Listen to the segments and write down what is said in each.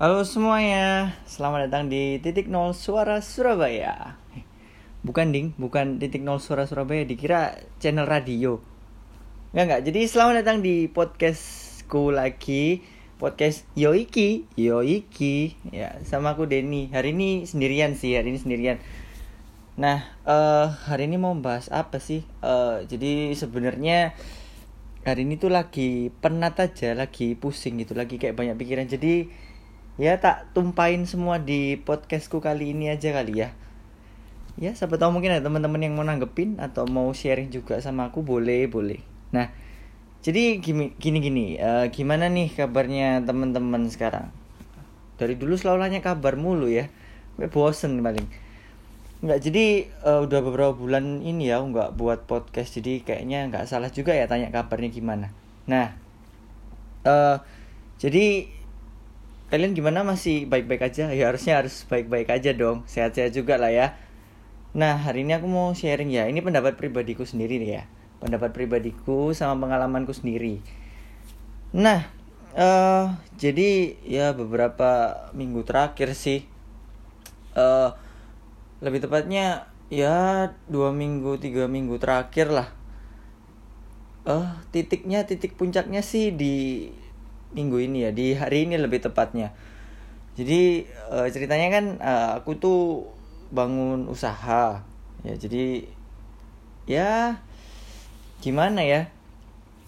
Halo semuanya, selamat datang di titik nol suara Surabaya. Bukan ding, bukan titik nol suara Surabaya, dikira channel radio. Enggak enggak, jadi selamat datang di podcastku lagi, podcast Yoiki, Yoiki, ya sama aku Denny. Hari ini sendirian sih, hari ini sendirian. Nah, eh hari ini mau bahas apa sih? Eh jadi sebenarnya hari ini tuh lagi penat aja, lagi pusing gitu, lagi kayak banyak pikiran. Jadi ya tak tumpahin semua di podcastku kali ini aja kali ya. Ya, siapa tahu mungkin ada teman-teman yang mau nanggepin atau mau sharing juga sama aku boleh, boleh. Nah, jadi gini gini, gini eh, gimana nih kabarnya teman-teman sekarang? Dari dulu selalu nanya kabar mulu ya. Gue bosen paling. Nggak, jadi eh, udah beberapa bulan ini ya nggak buat podcast jadi kayaknya nggak salah juga ya tanya kabarnya gimana. Nah, eh jadi kalian gimana masih baik-baik aja? Ya harusnya harus baik-baik aja dong, sehat-sehat juga lah ya. Nah, hari ini aku mau sharing ya, ini pendapat pribadiku sendiri nih ya. Pendapat pribadiku sama pengalamanku sendiri. Nah, eh jadi ya beberapa minggu terakhir sih eh lebih tepatnya ya dua minggu tiga minggu terakhir lah eh titiknya titik puncaknya sih di minggu ini ya di hari ini lebih tepatnya. Jadi eh, ceritanya kan eh, aku tuh bangun usaha. Ya jadi ya gimana ya?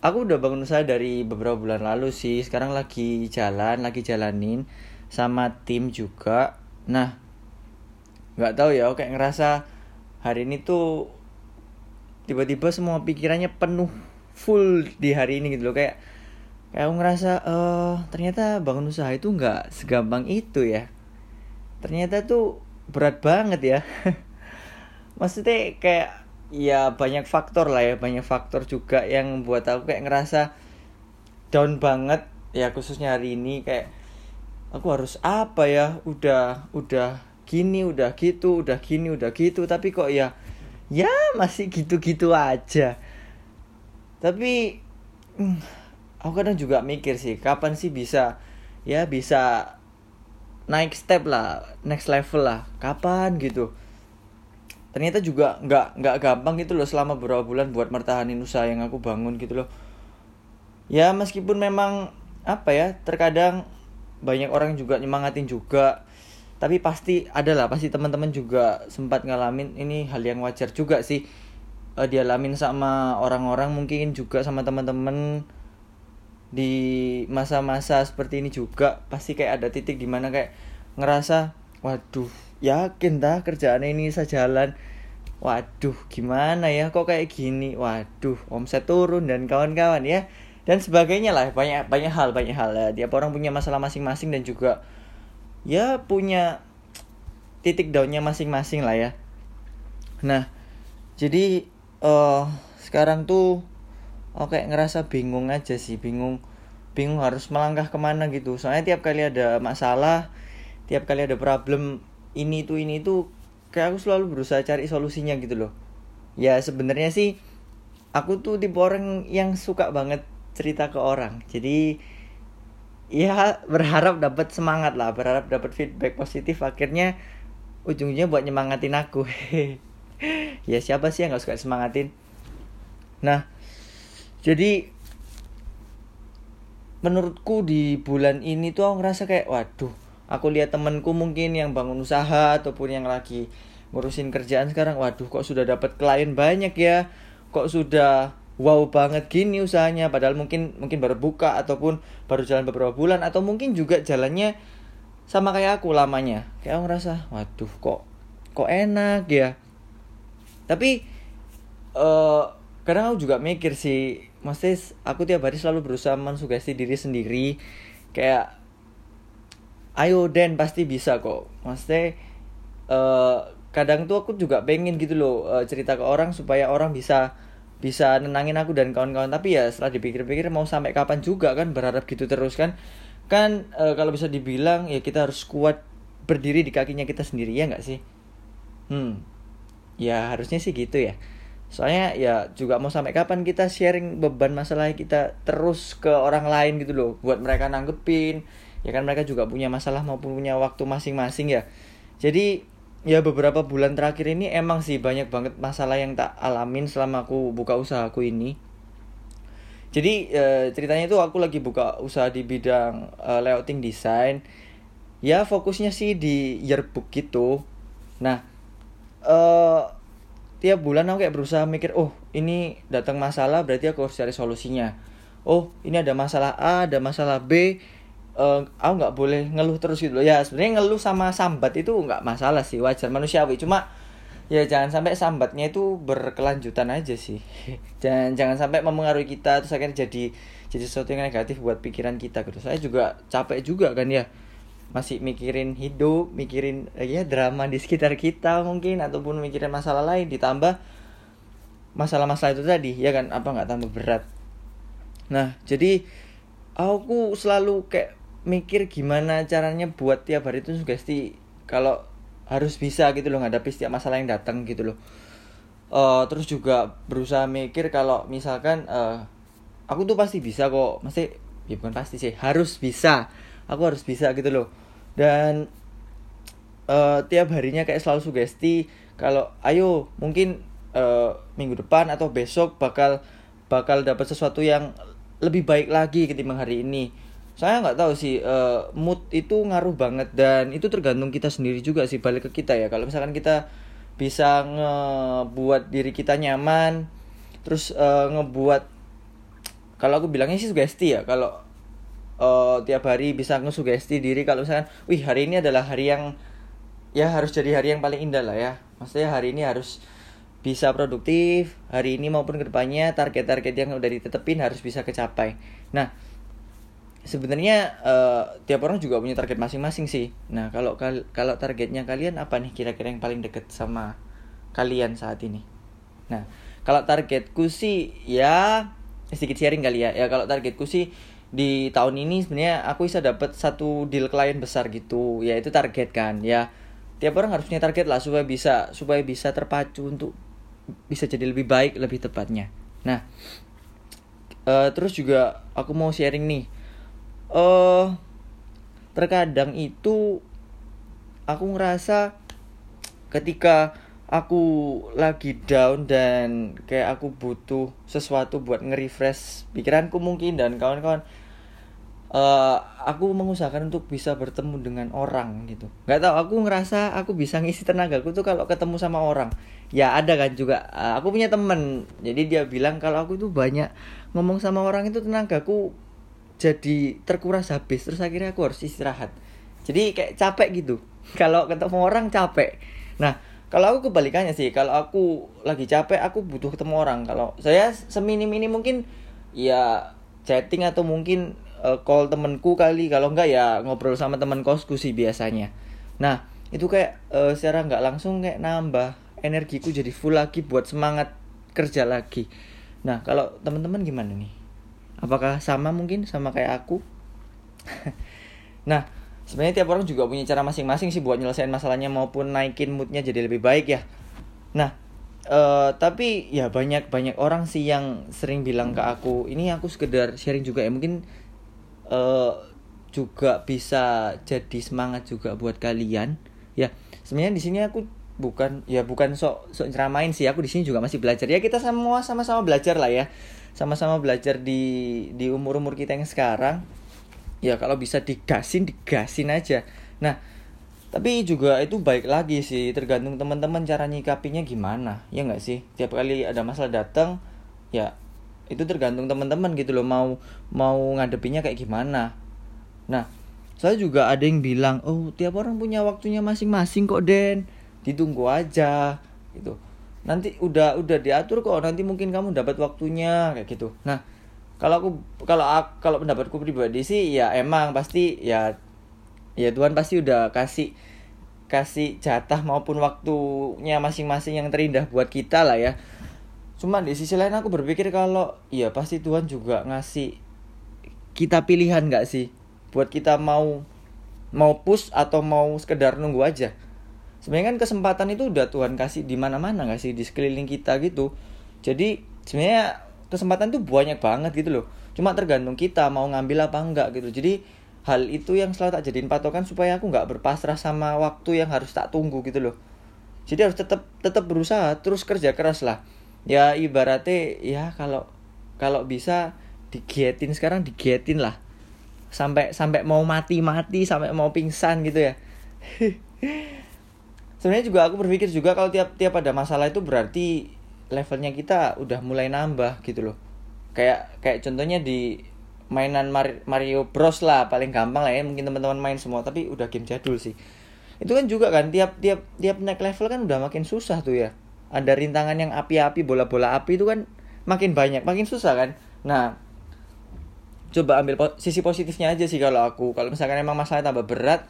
Aku udah bangun usaha dari beberapa bulan lalu sih. Sekarang lagi jalan lagi jalanin sama tim juga. Nah nggak tahu ya kayak ngerasa hari ini tuh tiba-tiba semua pikirannya penuh full di hari ini gitu loh. Kayak kayak aku ngerasa eh ternyata bangun usaha itu nggak segampang itu ya. Ternyata tuh berat banget ya. Maksudnya kayak ya banyak faktor lah ya banyak faktor juga yang buat aku kayak ngerasa down banget ya khususnya hari ini. Kayak aku harus apa ya? Udah udah gini udah gitu udah gini udah gitu. Tapi kok ya ya masih gitu-gitu aja. Tapi hmm, aku kadang juga mikir sih kapan sih bisa ya bisa naik step lah next level lah. Kapan gitu? Ternyata juga nggak nggak gampang gitu loh selama beberapa bulan buat mertahanin usaha yang aku bangun gitu loh. Ya meskipun memang apa ya terkadang banyak orang juga nyemangatin juga tapi pasti ada lah pasti teman-teman juga sempat ngalamin ini hal yang wajar juga sih. Uh, dialamin sama orang-orang mungkin juga sama teman-teman di masa-masa seperti ini juga pasti kayak ada titik di mana kayak ngerasa waduh yakin dah kerjaan ini bisa jalan? Waduh gimana ya? Kok kayak gini? Waduh omset turun dan kawan-kawan ya. Dan sebagainya lah banyak banyak hal banyak hal. Ya. tiap orang punya masalah masing-masing dan juga ya punya titik daunnya masing-masing lah ya. Nah jadi uh, sekarang tuh oh kayak ngerasa bingung aja sih bingung bingung harus melangkah ke mana gitu. Soalnya tiap kali ada masalah tiap kali ada problem ini tuh ini tuh kayak aku selalu berusaha cari solusinya gitu loh. Ya sebenarnya sih aku tuh tipe orang yang suka banget cerita ke orang. Jadi ya berharap dapat semangat lah berharap dapat feedback positif. Akhirnya ujungnya buat nyemangatin aku. Ya siapa sih yang gak suka semangatin? Nah jadi menurutku di bulan ini tuh aku ngerasa kayak waduh aku lihat temenku mungkin yang bangun usaha ataupun yang lagi ngurusin kerjaan sekarang. Waduh kok sudah dapat klien banyak ya? Kok sudah wow banget gini usahanya? Padahal mungkin mungkin baru buka ataupun baru jalan beberapa bulan atau mungkin juga jalannya sama kayak aku lamanya. Kayak aku ngerasa waduh kok kok enak ya? Tapi uh, kadang aku juga mikir sih maksudnya aku tiap hari selalu berusaha mensugesti diri sendiri. Kayak ayo Den pasti bisa kok. Maksudnya uh, kadang tuh aku juga pengen gitu loh uh, cerita ke orang supaya orang bisa bisa nenangin aku dan kawan-kawan. Tapi ya setelah dipikir-pikir mau sampai kapan juga kan berharap gitu terus kan. Kan uh, kalau bisa dibilang ya kita harus kuat berdiri di kakinya kita sendiri ya nggak sih? Hmm. Ya harusnya sih gitu ya soalnya ya juga mau sampai kapan kita sharing beban masalah kita terus ke orang lain gitu loh. Buat mereka nanggepin. Ya kan mereka juga punya masalah maupun punya waktu masing-masing ya. Jadi ya beberapa bulan terakhir ini emang sih banyak banget masalah yang tak alamin selama aku buka usahaku ini. Jadi e, ceritanya itu aku lagi buka usaha di bidang e, layouting design. Ya fokusnya sih di yearbook gitu. Nah e, tiap bulan aku kayak berusaha mikir oh ini datang masalah berarti aku harus cari solusinya. Oh ini ada masalah A ada masalah B uh, aku nggak boleh ngeluh terus gitu loh. Ya sebenarnya ngeluh sama sambat itu nggak masalah sih wajar manusiawi. Cuma ya jangan sampai sambatnya itu berkelanjutan aja sih. Jangan jangan sampai mempengaruhi kita terus akhirnya jadi jadi sesuatu yang negatif buat pikiran kita gitu. Saya juga capek juga kan ya masih mikirin hidup mikirin ya drama di sekitar kita mungkin ataupun mikirin masalah lain ditambah masalah-masalah itu tadi ya kan? Apa nggak tambah berat? Nah jadi aku selalu kayak mikir gimana caranya buat tiap hari itu sugesti kalau harus bisa gitu loh nggadapi setiap masalah yang datang gitu loh. Uh, terus juga berusaha mikir kalau misalkan uh, aku tuh pasti bisa kok. Masih ya bukan pasti sih harus bisa. Aku harus bisa gitu loh dan uh, tiap harinya kayak selalu sugesti kalau ayo mungkin uh, minggu depan atau besok bakal bakal dapat sesuatu yang lebih baik lagi ketimbang hari ini. Saya nggak tahu sih uh, mood itu ngaruh banget dan itu tergantung kita sendiri juga sih balik ke kita ya. Kalau misalkan kita bisa ngebuat diri kita nyaman terus uh, ngebuat kalau aku bilangnya sih sugesti ya kalau uh, tiap hari bisa ngesugesti diri kalau misalkan wih hari ini adalah hari yang ya harus jadi hari yang paling indah lah ya maksudnya hari ini harus bisa produktif hari ini maupun ke depannya target-target yang udah ditetepin harus bisa kecapai nah sebenarnya uh, tiap orang juga punya target masing-masing sih. Nah, kalau kalau targetnya kalian apa nih kira-kira yang paling deket sama kalian saat ini? Nah, kalau targetku sih ya sedikit sharing kali ya. Ya kalau targetku sih di tahun ini sebenarnya aku bisa dapat satu deal klien besar gitu. Ya itu target kan. Ya tiap orang harus punya target lah supaya bisa supaya bisa terpacu untuk bisa jadi lebih baik lebih tepatnya. Nah, uh, terus juga aku mau sharing nih uh, terkadang itu aku ngerasa ketika aku lagi down dan kayak aku butuh sesuatu buat nge-refresh pikiranku mungkin dan kawan-kawan uh, aku mengusahakan untuk bisa bertemu dengan orang gitu. Nggak tahu aku ngerasa aku bisa ngisi tenagaku tuh kalau ketemu sama orang. Ya ada kan juga uh, aku punya temen. Jadi dia bilang kalau aku tuh banyak ngomong sama orang itu tenagaku jadi terkuras habis terus akhirnya aku harus istirahat. Jadi kayak capek gitu. Kalau ketemu orang capek. Nah kalau aku kebalikannya sih kalau aku lagi capek aku butuh ketemu orang. Kalau saya seminim ini mungkin ya chatting atau mungkin uh, call temenku kali. Kalau enggak ya ngobrol sama teman kosku sih biasanya. Nah itu kayak uh, secara nggak langsung kayak nambah energiku jadi full lagi buat semangat kerja lagi. Nah kalau teman-teman gimana nih? Apakah sama mungkin sama kayak aku? nah, sebenarnya tiap orang juga punya cara masing-masing sih buat nyelesain masalahnya maupun naikin moodnya jadi lebih baik ya. Nah, uh, tapi ya banyak banyak orang sih yang sering bilang ke aku, ini aku sekedar sharing juga ya. Mungkin uh, juga bisa jadi semangat juga buat kalian. Ya, sebenarnya di sini aku bukan ya bukan sok sok ceramain sih. Aku di sini juga masih belajar. Ya kita semua sama-sama belajar lah ya. Sama-sama belajar di di umur-umur kita yang sekarang. Ya kalau bisa digasin digasin aja. Nah tapi juga itu baik lagi sih. Tergantung teman-teman cara nyikapinya gimana. Ya nggak sih? Tiap kali ada masalah datang ya itu tergantung teman-teman gitu loh mau mau ngadepinya kayak gimana. Nah saya juga ada yang bilang oh tiap orang punya waktunya masing-masing kok Den. Ditunggu aja gitu. Nanti udah udah diatur kok nanti mungkin kamu dapat waktunya kayak gitu. Nah kalau aku kalau kalau pendapatku pribadi sih ya emang pasti ya ya Tuhan pasti udah kasih kasih jatah maupun waktunya masing-masing yang terindah buat kita lah ya cuma di sisi lain aku berpikir kalau ya pasti Tuhan juga ngasih kita pilihan nggak sih? Buat kita mau mau push atau mau sekedar nunggu aja? Sebenarnya kan kesempatan itu udah Tuhan kasih di mana-mana nggak sih? Di sekeliling kita gitu. Jadi sebenarnya kesempatan tuh banyak banget gitu loh. Cuma tergantung kita mau ngambil apa enggak gitu. Jadi hal itu yang selalu tak jadiin patokan supaya aku nggak berpasrah sama waktu yang harus tak tunggu gitu loh. Jadi harus tetap tetap berusaha terus kerja keras lah ya ibaratnya ya kalau kalau bisa digietin sekarang digietin lah. Sampai sampai mau mati mati sampai mau pingsan gitu ya. Sebenarnya juga aku berpikir juga kalau tiap tiap ada masalah itu berarti levelnya kita udah mulai nambah gitu loh. Kayak kayak contohnya di mainan Mario Bros lah paling gampang lah ya mungkin teman-teman main semua tapi udah game jadul sih. Itu kan juga kan tiap tiap tiap naik level kan udah makin susah tuh ya ada rintangan yang api-api bola-bola api itu kan makin banyak makin susah kan? Nah coba ambil po sisi positifnya aja sih kalau aku. Kalau misalkan emang masalah tambah berat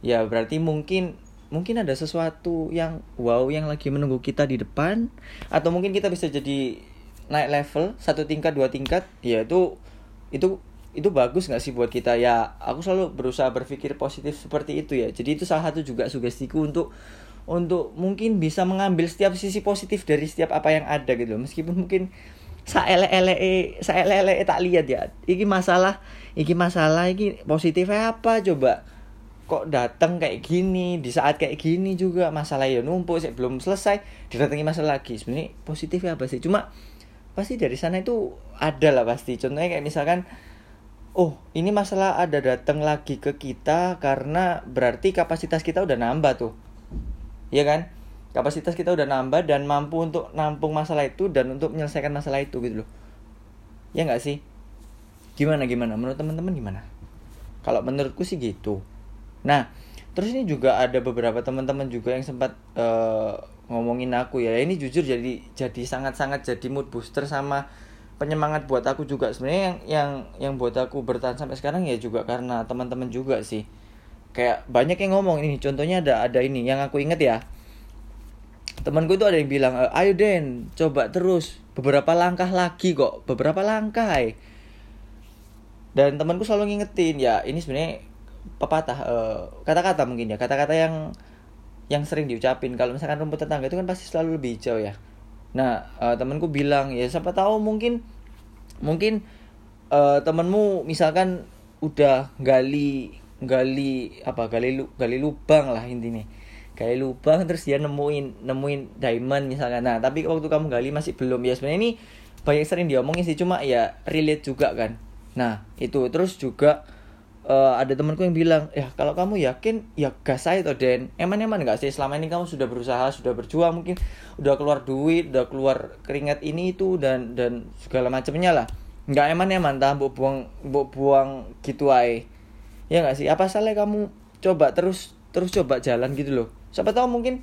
ya berarti mungkin mungkin ada sesuatu yang wow yang lagi menunggu kita di depan. Atau mungkin kita bisa jadi naik level satu tingkat dua tingkat ya itu itu itu bagus nggak sih buat kita? Ya aku selalu berusaha berpikir positif seperti itu ya. Jadi itu salah satu juga sugestiku untuk untuk mungkin bisa mengambil setiap sisi positif dari setiap apa yang ada gitu meskipun mungkin saele ele saele ele tak lihat ya. Iki masalah iki masalah iki positifnya apa? Coba kok datang kayak gini di saat kayak gini juga masalah ya numpuk sih belum selesai didatangi masalah lagi. Sebenarnya positifnya apa sih? Cuma pasti dari sana itu ada lah pasti. Contohnya kayak misalkan oh ini masalah ada datang lagi ke kita karena berarti kapasitas kita udah nambah tuh ya kan? Kapasitas kita udah nambah dan mampu untuk nampung masalah itu dan untuk menyelesaikan masalah itu gitu loh. Ya nggak sih? Gimana gimana? Menurut teman-teman gimana? Kalau menurutku sih gitu. Nah terus ini juga ada beberapa teman-teman juga yang sempat uh, ngomongin aku ya. Ini jujur jadi jadi sangat-sangat jadi mood booster sama penyemangat buat aku juga. Sebenarnya yang yang yang buat aku bertahan sampai sekarang ya juga karena teman-teman juga sih kayak banyak yang ngomong ini contohnya ada ada ini. Yang aku inget ya temanku itu ada yang bilang e, ayo Den coba terus. Beberapa langkah lagi kok beberapa langkah eh. dan temanku selalu ngingetin ya ini sebenarnya pepatah eh, kata-kata uh, mungkin ya kata-kata yang yang sering diucapin. Kalau misalkan rumput tetangga itu kan pasti selalu lebih hijau ya. Nah uh, temanku bilang ya siapa tahu mungkin mungkin uh, temenmu misalkan udah gali gali apa gali gali lubang lah intinya. Gali lubang terus dia nemuin nemuin diamond misalkan. Nah tapi waktu kamu gali masih belum. Ya sebenarnya ini banyak sering diomongin sih cuma ya relate juga kan. Nah itu. Terus juga uh, ada temanku yang bilang ya kalau kamu yakin ya gas aja toh Den. Emang emang nggak sih? Selama ini kamu sudah berusaha sudah berjuang mungkin. Udah keluar duit udah keluar keringat ini itu dan dan segala macamnya lah. Nggak eman eman tah bu buang bu buang gitu aja ya nggak sih? Apa salah kamu coba terus terus coba jalan gitu loh? Siapa tahu mungkin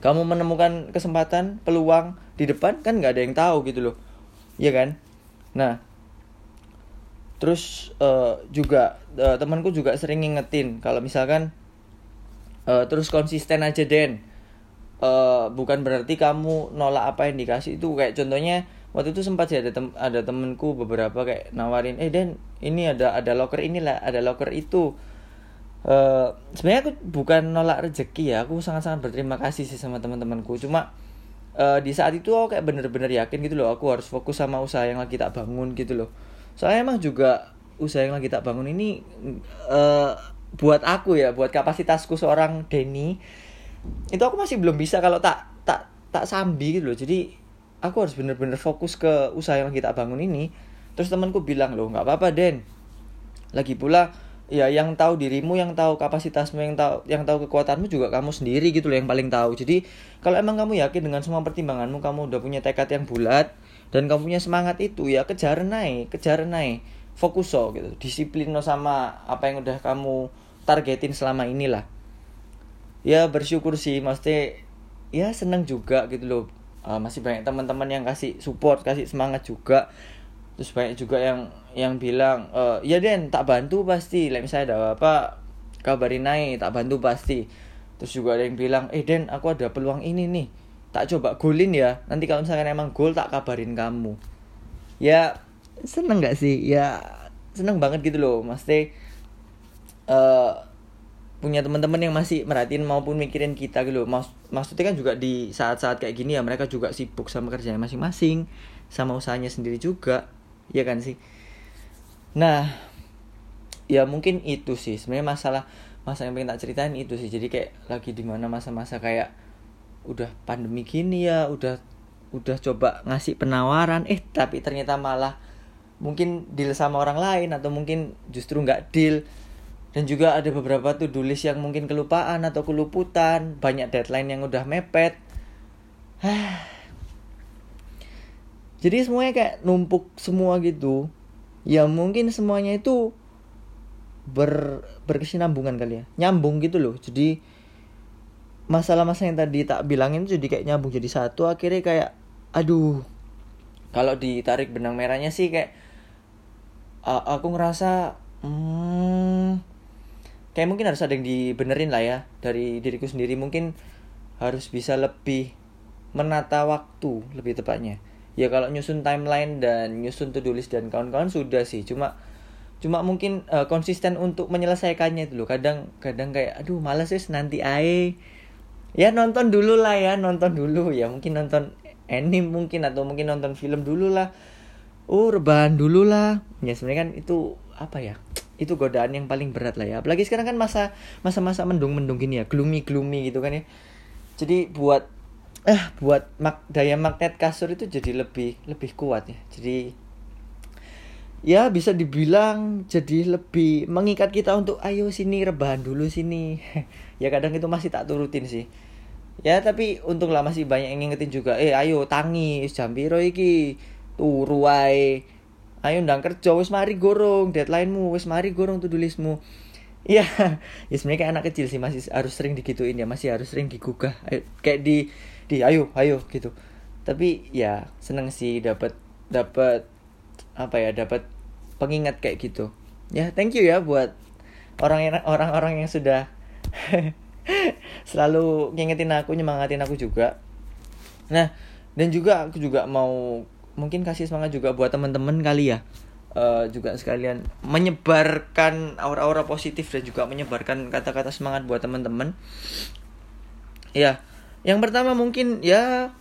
kamu menemukan kesempatan peluang di depan kan nggak ada yang tahu gitu loh. Ya kan? Nah terus uh, juga uh, temanku juga sering ngingetin kalau misalkan uh, terus konsisten aja Den. Uh, bukan berarti kamu nolak apa yang dikasih. Itu kayak contohnya waktu itu sempat sih ada tem ada temenku beberapa kayak nawarin eh Den ini ada ada locker inilah ada locker itu. Uh, sebenarnya aku bukan nolak rezeki ya aku sangat sangat berterima kasih sih sama teman-temanku. Cuma uh, di saat itu aku kayak bener-bener yakin gitu loh aku harus fokus sama usaha yang lagi tak bangun gitu loh. Soalnya emang juga usaha yang lagi tak bangun ini uh, buat aku ya buat kapasitasku seorang Denny itu aku masih belum bisa kalau tak tak tak sambi gitu loh. Jadi aku harus bener-bener fokus ke usaha yang tak bangun ini. Terus temanku bilang loh nggak apa-apa Den. Lagi pula ya yang tahu dirimu yang tahu kapasitasmu yang tahu yang tahu kekuatanmu juga kamu sendiri gitu loh yang paling tahu. Jadi kalau emang kamu yakin dengan semua pertimbanganmu kamu udah punya tekad yang bulat dan kamu punya semangat itu ya kejar naik kejar naik. Fokus so gitu. Disiplin no sama apa yang udah kamu targetin selama inilah. Ya bersyukur sih. Maksudnya ya seneng juga gitu loh uh, masih banyak teman-teman yang kasih support kasih semangat juga. Terus banyak juga yang yang bilang uh, ya Den tak bantu pasti. Like misalnya ada apa kabarin naik tak bantu pasti. Terus juga ada yang bilang eh Den aku ada peluang ini nih. Tak coba golin ya. Nanti kalau misalkan emang gol tak kabarin kamu. Ya seneng nggak sih? Ya seneng banget gitu loh. Maksudnya uh, punya teman-teman yang masih merhatiin maupun mikirin kita gitu loh. Mas maksudnya kan juga di saat-saat kayak gini ya mereka juga sibuk sama kerjanya masing-masing sama usahanya sendiri juga ya kan sih? Nah ya mungkin itu sih. Sebenarnya masalah masa yang pengen tak ceritain itu sih. Jadi kayak lagi di mana masa-masa kayak udah pandemi gini ya udah udah coba ngasih penawaran eh tapi ternyata malah mungkin deal sama orang lain atau mungkin justru nggak deal dan juga ada beberapa tuh tulis yang mungkin kelupaan atau keluputan. Banyak deadline yang udah mepet. Jadi semuanya kayak numpuk semua gitu. Ya mungkin semuanya itu ber berkesinambungan kali ya. Nyambung gitu loh. Jadi masalah-masalah yang tadi tak bilangin jadi kayak nyambung jadi satu. Akhirnya kayak aduh. Kalau ditarik benang merahnya sih kayak aku ngerasa hmm, kayak mungkin harus ada yang dibenerin lah ya dari diriku sendiri. Mungkin harus bisa lebih menata waktu lebih tepatnya. Ya kalau nyusun timeline dan nyusun to do list dan kawan-kawan sudah sih. Cuma cuma mungkin uh, konsisten untuk menyelesaikannya itu loh. Kadang kadang kayak aduh males sih nanti ae. Ya nonton dulu lah ya nonton dulu. Ya mungkin nonton anime mungkin atau mungkin nonton film dulu lah. Oh rebahan dulu lah. Ya sebenarnya kan itu apa ya itu godaan yang paling berat lah ya. Apalagi sekarang kan masa masa masa mendung mendung gini ya. Gloomy gloomy gitu kan ya. Jadi buat eh buat mak daya magnet kasur itu jadi lebih lebih kuat ya. Jadi ya bisa dibilang jadi lebih mengikat kita untuk ayo sini rebahan dulu sini. Ya kadang itu masih tak turutin sih. Ya tapi untunglah masih banyak yang ngingetin juga eh ayo tangi jam piro iki? Turu wae ayo ndang kerja wis mari gorong deadlinemu wis mari gorong tuh tulismu Iya, ya sebenarnya kayak anak kecil sih masih harus sering digituin ya, masih harus sering digugah, kayak di di ayo ayo gitu. Tapi ya seneng sih dapat dapat apa ya dapat pengingat kayak gitu. Ya thank you ya buat orang orang-orang yang sudah selalu ngingetin aku nyemangatin aku juga. Nah dan juga aku juga mau mungkin kasih semangat juga buat teman-teman kali ya. Uh, juga sekalian menyebarkan aura-aura positif dan juga menyebarkan kata-kata semangat buat teman-teman ya yang pertama mungkin ya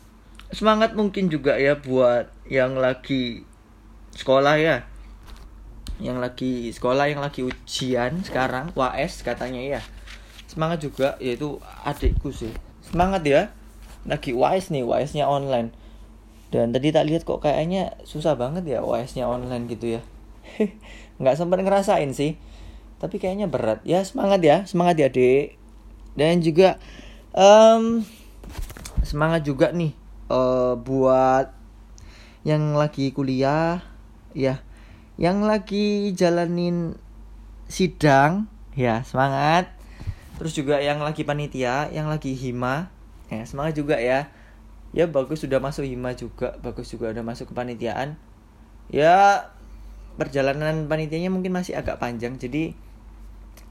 semangat mungkin juga ya buat yang lagi sekolah ya. Yang lagi sekolah yang lagi ujian sekarang UAS katanya ya. Semangat juga yaitu adikku sih. Semangat ya. Lagi UAS nih UAS-nya online dan tadi tak lihat kok kayaknya susah banget ya UAS-nya online gitu ya. Nggak sempat ngerasain sih. Tapi kayaknya berat. Ya semangat ya. Semangat ya adik dan juga um, semangat juga nih uh, buat yang lagi kuliah ya. Yang lagi jalanin sidang ya semangat. Terus juga yang lagi panitia yang lagi hima ya semangat juga ya ya bagus sudah masuk hima juga bagus juga udah masuk ke panitiaan ya perjalanan panitianya mungkin masih agak panjang jadi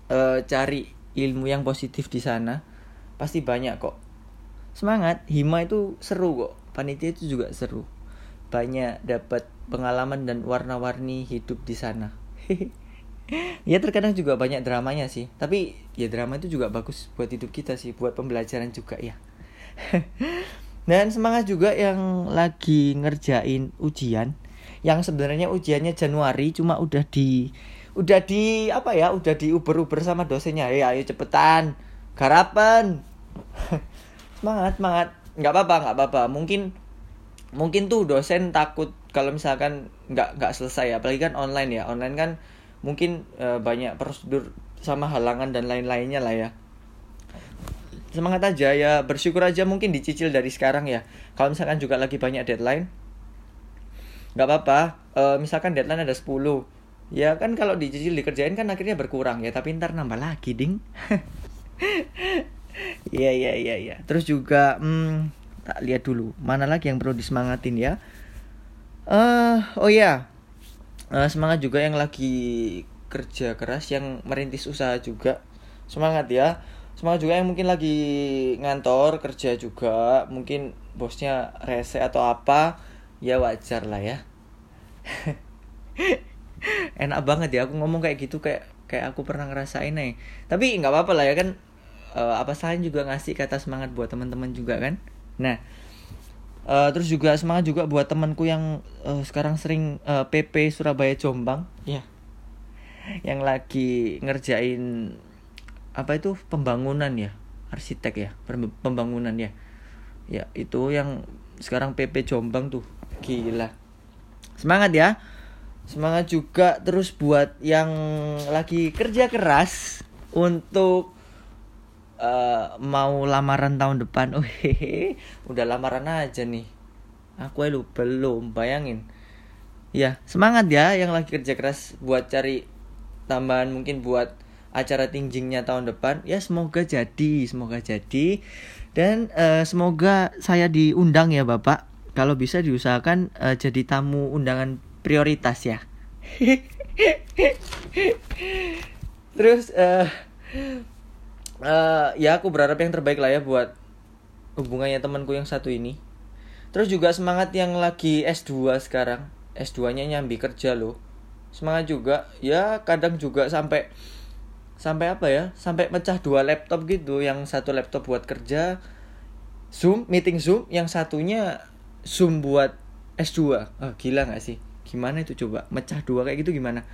uh, cari ilmu yang positif di sana pasti banyak kok semangat hima itu seru kok panitia itu juga seru banyak dapat pengalaman dan warna-warni hidup di sana. ya terkadang juga banyak dramanya sih, tapi ya drama itu juga bagus buat hidup kita sih, buat pembelajaran juga ya. dan semangat juga yang lagi ngerjain ujian, yang sebenarnya ujiannya Januari cuma udah di udah di apa ya, udah di uber-uber sama dosennya. Ya ayo cepetan, garapan. semangat, semangat. nggak apa-apa, nggak apa-apa. Mungkin mungkin tuh dosen takut kalau misalkan nggak nggak selesai apalagi kan online ya online kan mungkin e, banyak prosedur sama halangan dan lain-lainnya lah ya semangat aja ya bersyukur aja mungkin dicicil dari sekarang ya. Kalau misalkan juga lagi banyak deadline nggak apa-apa. E, misalkan deadline ada 10 ya kan kalau dicicil dikerjain kan akhirnya berkurang ya. Tapi ntar nambah lagi ding. Iya iya iya iya. Terus juga hmm, tak lihat dulu mana lagi yang perlu disemangatin ya? Uh, oh ya uh, semangat juga yang lagi kerja keras yang merintis usaha juga. Semangat ya semangat juga yang mungkin lagi ngantor kerja juga mungkin bosnya rese atau apa ya wajar lah ya enak banget ya aku ngomong kayak gitu kayak kayak aku pernah ngerasain nih tapi nggak apa-apa lah ya kan uh, apa saya juga ngasih kata semangat buat teman-teman juga kan Nah, uh, terus juga semangat juga buat temanku yang uh, sekarang sering uh, PP Surabaya Jombang. Ya. yang lagi ngerjain apa itu pembangunan ya arsitek ya pembangunan ya. Ya itu yang sekarang PP Jombang tuh gila. Semangat ya semangat juga terus buat yang lagi kerja keras untuk uh, mau lamaran tahun depan. Oh hehe udah lamaran aja nih. Aku lu belum bayangin. Ya semangat ya yang lagi kerja keras buat cari tambahan mungkin buat acara tinjingnya tahun depan ya semoga jadi semoga jadi. Dan uh, semoga saya diundang ya bapak. Kalau bisa diusahakan uh, jadi tamu undangan prioritas ya. Terus uh, uh, ya aku berharap yang terbaik lah ya buat hubungannya temanku yang satu ini. Terus juga semangat yang lagi S2 sekarang. S2 nya nyambi kerja loh. Semangat juga. Ya kadang juga sampai sampai apa ya? Sampai mecah dua laptop gitu. Yang satu laptop buat kerja zoom meeting zoom. Yang satunya zoom buat S2 oh, gila nggak sih? Gimana itu coba? Mecah dua kayak gitu gimana?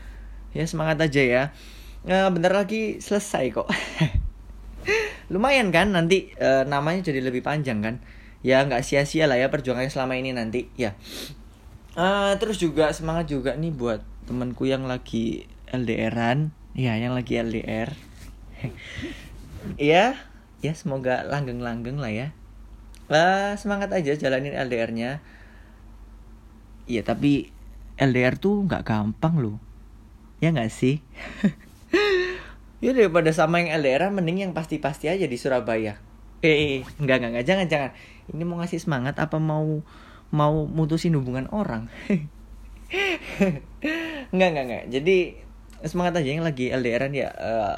Ya semangat aja ya. Nah, bentar lagi selesai kok. Lumayan kan nanti e, namanya jadi lebih panjang kan? Ya nggak sia-sia lah ya perjuangan selama ini nanti ya. Uh, terus juga semangat juga nih buat temanku yang lagi LDRan ya yang lagi LDR ya ya semoga langgeng-langgeng lah ya. Lah semangat aja jalanin LDR-nya ya tapi LDR tuh nggak gampang loh. Ya nggak sih? Ya daripada sama yang LDR mending yang pasti-pasti aja di Surabaya. Eh, eh, eh nggak nggak nggak. Jangan jangan. Ini mau ngasih semangat apa mau mau mutusin hubungan orang? Nggak nggak nggak. Jadi semangat aja yang lagi LDRan ya uh,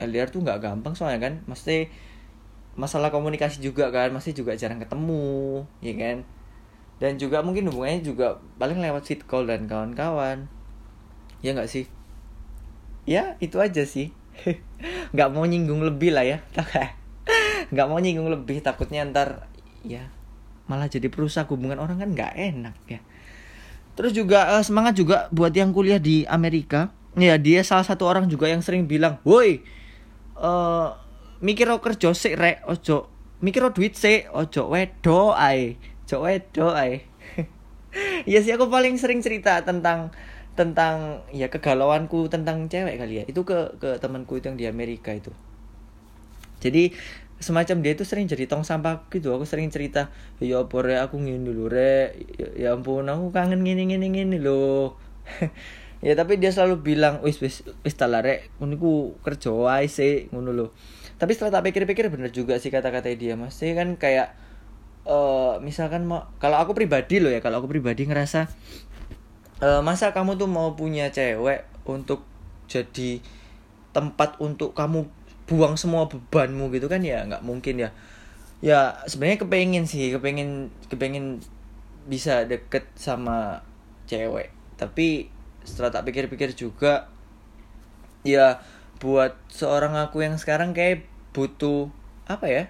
eh, LDR tuh nggak gampang soalnya kan. Mesti masalah komunikasi juga kan masih juga jarang ketemu ya kan? Dan juga mungkin hubungannya juga paling lewat fit call dan kawan-kawan. Ya nggak sih? Ya itu aja sih. Nggak mau nyinggung lebih lah ya. Nggak mau nyinggung lebih takutnya ntar ya malah jadi perusak hubungan orang kan nggak enak ya. Terus juga uh, semangat juga buat yang kuliah di Amerika ya dia salah satu orang juga yang sering bilang woi uh, mikir kerja sih rek ojo mikir duit sih ojo wedo ay cowok wedo ay Iya sih aku paling sering cerita tentang tentang ya kegalauanku tentang cewek kali ya. Itu ke ke temanku itu yang di Amerika itu. Jadi semacam dia itu sering jadi tong sampah gitu. Aku sering cerita ya apa re aku ngini dulu re ya, ya ampun aku kangen gini gini gini loh ya tapi dia selalu bilang wis wis wis talare ku kerja wae sih ngono loh tapi setelah tak pikir-pikir bener juga sih kata-kata dia mas. Kan kayak uh, misalkan mau kalau aku pribadi loh ya kalau aku pribadi ngerasa uh, masa kamu tuh mau punya cewek untuk jadi tempat untuk kamu buang semua bebanmu gitu kan? Ya nggak mungkin ya. Ya sebenarnya kepengen sih kepengen kepengen bisa deket sama cewek. Tapi setelah tak pikir-pikir juga ya buat seorang aku yang sekarang kayak butuh apa ya?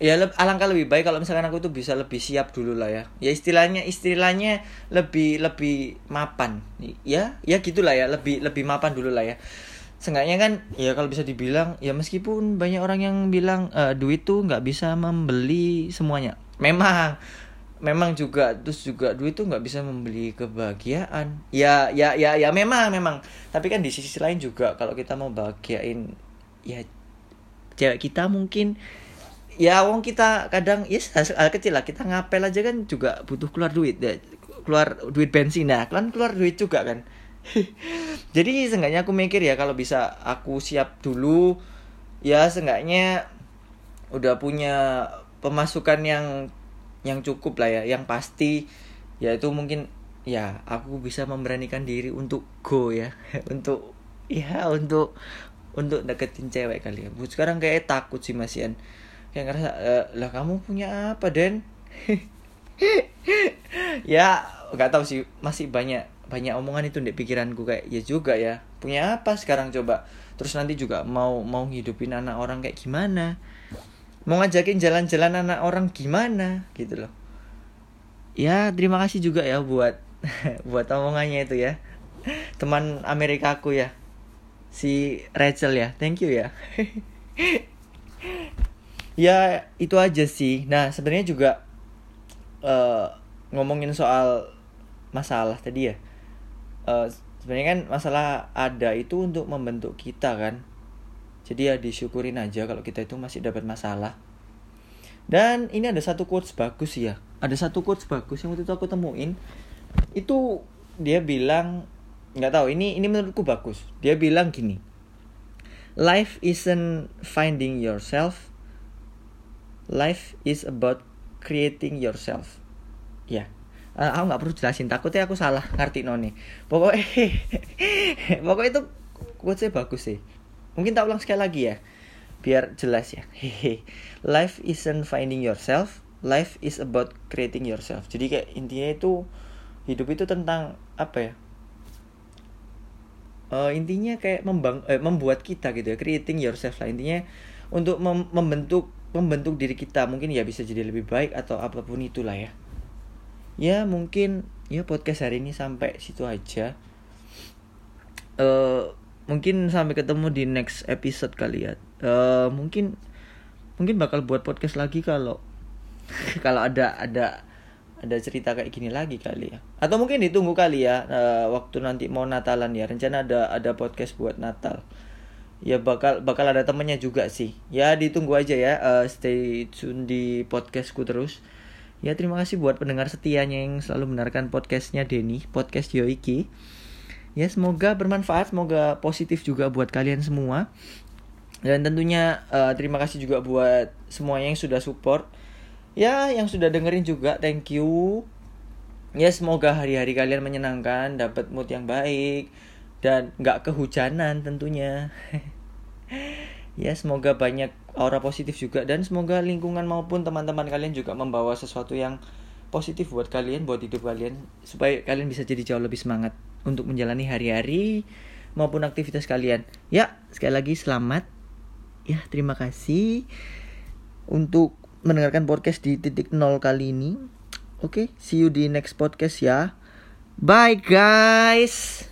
Ya alangkah lebih baik kalau misalkan aku tuh bisa lebih siap dulu lah ya. Ya istilahnya istilahnya lebih lebih mapan. Ya ya gitulah ya lebih lebih mapan dulu lah ya. Seenggaknya kan ya kalau bisa dibilang ya meskipun banyak orang yang bilang e, duit tuh nggak bisa membeli semuanya. Memang memang juga terus juga duit tuh nggak bisa membeli kebahagiaan. Ya ya ya ya memang memang. Tapi kan di sisi lain juga kalau kita mau bahagiain ya cewek kita mungkin ya wong kita kadang ya yes, hal kecil lah. Kita ngapel aja kan juga butuh keluar duit ya keluar duit bensin. Nah kan keluar duit juga kan. Jadi seenggaknya aku mikir ya kalau bisa aku siap dulu ya seenggaknya udah punya pemasukan yang yang cukup lah ya. Yang pasti ya itu mungkin ya aku bisa memberanikan diri untuk go ya. Untuk ya untuk untuk deketin cewek kali ya. Sekarang kayak takut sih masian kayak ngerasa e, lah kamu punya apa Den? Ya nggak tahu sih. Masih banyak banyak omongan itu di pikiranku kayak ya juga ya punya apa sekarang coba? Terus nanti juga mau mau hidupin anak orang kayak gimana mau ngajakin jalan-jalan anak orang gimana? Gitu loh. Ya terima kasih juga ya buat buat omongannya itu ya. Teman Amerikaku ya. Si Rachel ya. Thank you ya. Ya itu aja sih. Nah sebenarnya juga uh, ngomongin soal masalah tadi ya. Uh, sebenarnya kan masalah ada itu untuk membentuk kita kan jadi ya disyukurin aja kalau kita itu masih dapat masalah. Dan ini ada satu quotes bagus ya. Ada satu quotes bagus yang waktu itu aku temuin. Itu dia bilang nggak tahu ini ini menurutku bagus. Dia bilang gini life isn't finding yourself. Life is about creating yourself. Ya. Uh, aku nggak perlu jelasin takutnya aku salah ngerti noni. Pokoknya pokoknya itu quotesnya bagus sih mungkin tak ulang sekali lagi ya. Biar jelas ya. Life isn't finding yourself. Life is about creating yourself. Jadi kayak intinya itu hidup itu tentang apa ya? Uh, intinya kayak membang eh, membuat kita gitu ya creating yourself lah. Intinya untuk mem membentuk membentuk diri kita. Mungkin ya bisa jadi lebih baik atau apa pun itulah ya. Ya mungkin ya podcast hari ini sampai situ aja. Uh, mungkin sampai ketemu di next episode kali ya. Uh, mungkin mungkin bakal buat podcast lagi kalau kalau ada ada ada cerita kayak gini lagi kali ya. Atau mungkin ditunggu kali ya uh, waktu nanti mau Natalan ya. Rencana ada ada podcast buat Natal. Ya bakal bakal ada temennya juga sih. Ya ditunggu aja ya uh, stay tune di podcastku terus. Ya terima kasih buat pendengar setianya yang selalu mendengarkan podcastnya Denny podcast Yoiki ya semoga bermanfaat semoga positif juga buat kalian semua. Dan tentunya uh, terima kasih juga buat semuanya yang sudah support. Ya yang sudah dengerin juga thank you. Ya semoga hari-hari kalian menyenangkan dapat mood yang baik dan nggak kehujanan tentunya. Ya semoga banyak aura positif juga dan semoga lingkungan maupun teman-teman kalian juga membawa sesuatu yang positif buat kalian buat hidup kalian supaya kalian bisa jadi jauh lebih semangat untuk menjalani hari-hari maupun aktivitas kalian ya sekali lagi selamat ya terima kasih untuk mendengarkan podcast di titik nol kali ini. Oke, okay, see you di next podcast ya. Bye guys.